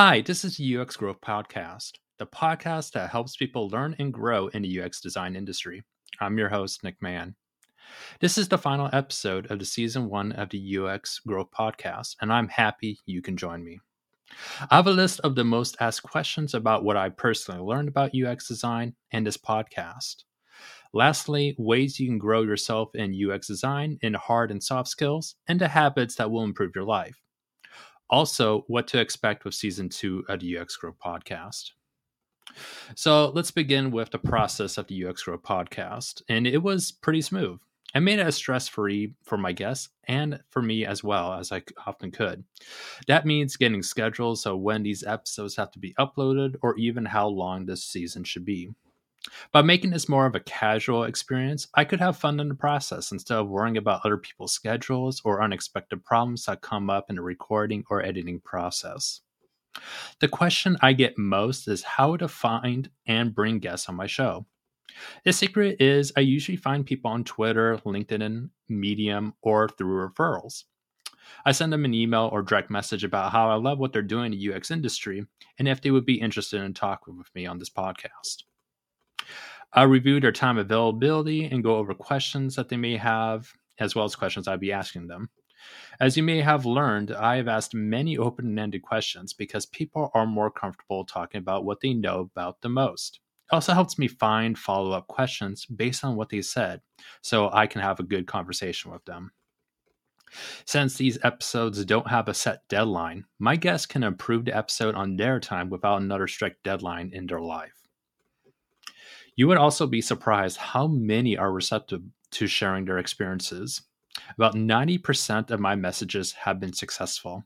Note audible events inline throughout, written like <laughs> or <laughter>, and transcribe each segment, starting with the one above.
Hi, this is the UX Growth Podcast, the podcast that helps people learn and grow in the UX design industry. I'm your host, Nick Mann. This is the final episode of the season one of the UX Growth Podcast, and I'm happy you can join me. I have a list of the most asked questions about what I personally learned about UX design and this podcast. Lastly, ways you can grow yourself in UX design in hard and soft skills and the habits that will improve your life. Also, what to expect with season two of the UX Growth podcast. So let's begin with the process of the UX Growth podcast. And it was pretty smooth. I made it as stress free for my guests and for me as well as I often could. That means getting schedules so when these episodes have to be uploaded or even how long this season should be. By making this more of a casual experience, I could have fun in the process instead of worrying about other people's schedules or unexpected problems that come up in the recording or editing process. The question I get most is how to find and bring guests on my show. The secret is I usually find people on Twitter, LinkedIn, Medium, or through referrals. I send them an email or direct message about how I love what they're doing in the UX industry and if they would be interested in talking with me on this podcast. I review their time availability and go over questions that they may have, as well as questions I'll be asking them. As you may have learned, I have asked many open ended questions because people are more comfortable talking about what they know about the most. It also helps me find follow up questions based on what they said so I can have a good conversation with them. Since these episodes don't have a set deadline, my guests can improve the episode on their time without another strict deadline in their life. You would also be surprised how many are receptive to sharing their experiences. About 90% of my messages have been successful.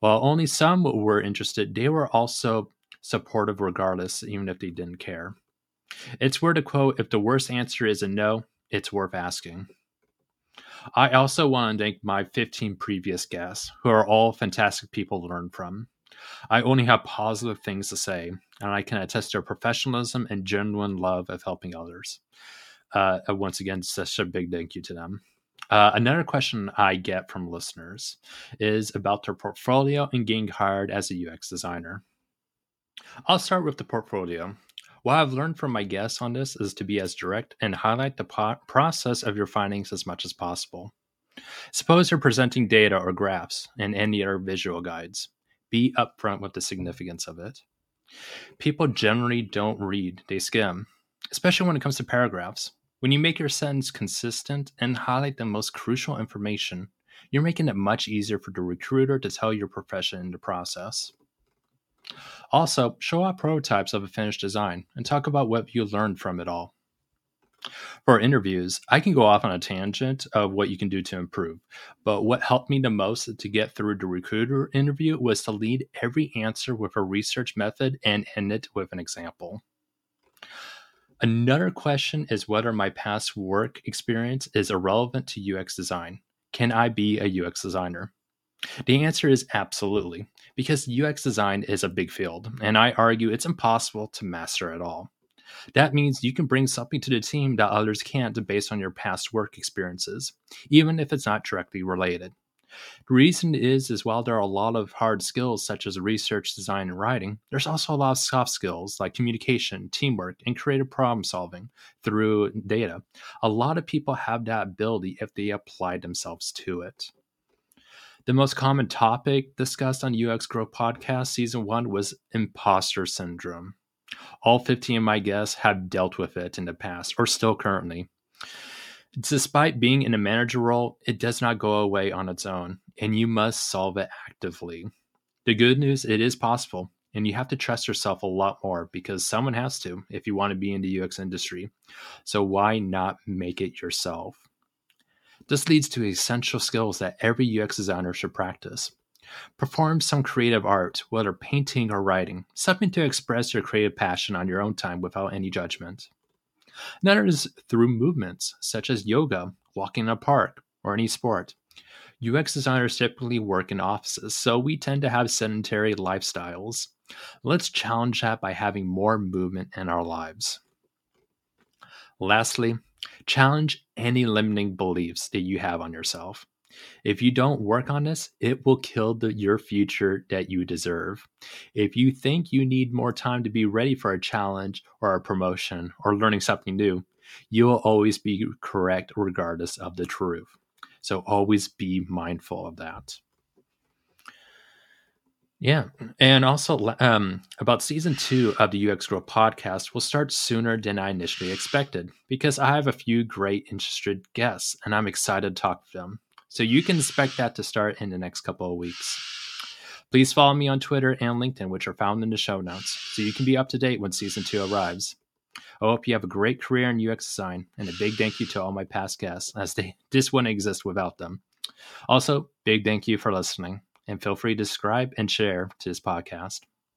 While only some were interested, they were also supportive regardless, even if they didn't care. It's worth a quote if the worst answer is a no, it's worth asking. I also want to thank my 15 previous guests, who are all fantastic people to learn from. I only have positive things to say, and I can attest to their professionalism and genuine love of helping others. Uh, once again, such a big thank you to them. Uh, another question I get from listeners is about their portfolio and getting hired as a UX designer. I'll start with the portfolio. What I've learned from my guests on this is to be as direct and highlight the po- process of your findings as much as possible. Suppose you're presenting data or graphs and any other visual guides. Be upfront with the significance of it. People generally don't read, they skim, especially when it comes to paragraphs. When you make your sentence consistent and highlight the most crucial information, you're making it much easier for the recruiter to tell your profession in the process. Also, show off prototypes of a finished design and talk about what you learned from it all. For interviews, I can go off on a tangent of what you can do to improve. But what helped me the most to get through the recruiter interview was to lead every answer with a research method and end it with an example. Another question is whether my past work experience is irrelevant to UX design. Can I be a UX designer? The answer is absolutely, because UX design is a big field, and I argue it's impossible to master it all. That means you can bring something to the team that others can't based on your past work experiences, even if it's not directly related. The reason is is while there are a lot of hard skills such as research, design, and writing, there's also a lot of soft skills like communication, teamwork, and creative problem solving through data. A lot of people have that ability if they apply themselves to it. The most common topic discussed on UX Grow Podcast Season 1 was imposter syndrome. All 15 of my guests have dealt with it in the past or still currently. Despite being in a manager role, it does not go away on its own, and you must solve it actively. The good news, it is possible, and you have to trust yourself a lot more because someone has to if you want to be in the UX industry. So why not make it yourself? This leads to essential skills that every UX designer should practice. Perform some creative art, whether painting or writing, something to express your creative passion on your own time without any judgment. Another is through movements, such as yoga, walking in a park, or any sport. UX designers typically work in offices, so we tend to have sedentary lifestyles. Let's challenge that by having more movement in our lives. Lastly, challenge any limiting beliefs that you have on yourself. If you don't work on this, it will kill the, your future that you deserve. If you think you need more time to be ready for a challenge or a promotion or learning something new, you will always be correct regardless of the truth. So always be mindful of that. Yeah. And also um, about season two of the UX Grow podcast will start sooner than I initially expected because I have a few great interested guests and I'm excited to talk to them. So you can expect that to start in the next couple of weeks. Please follow me on Twitter and LinkedIn, which are found in the show notes, so you can be up to date when season two arrives. I hope you have a great career in UX design, and a big thank you to all my past guests, as they <laughs> this wouldn't exist without them. Also, big thank you for listening and feel free to subscribe and share to this podcast.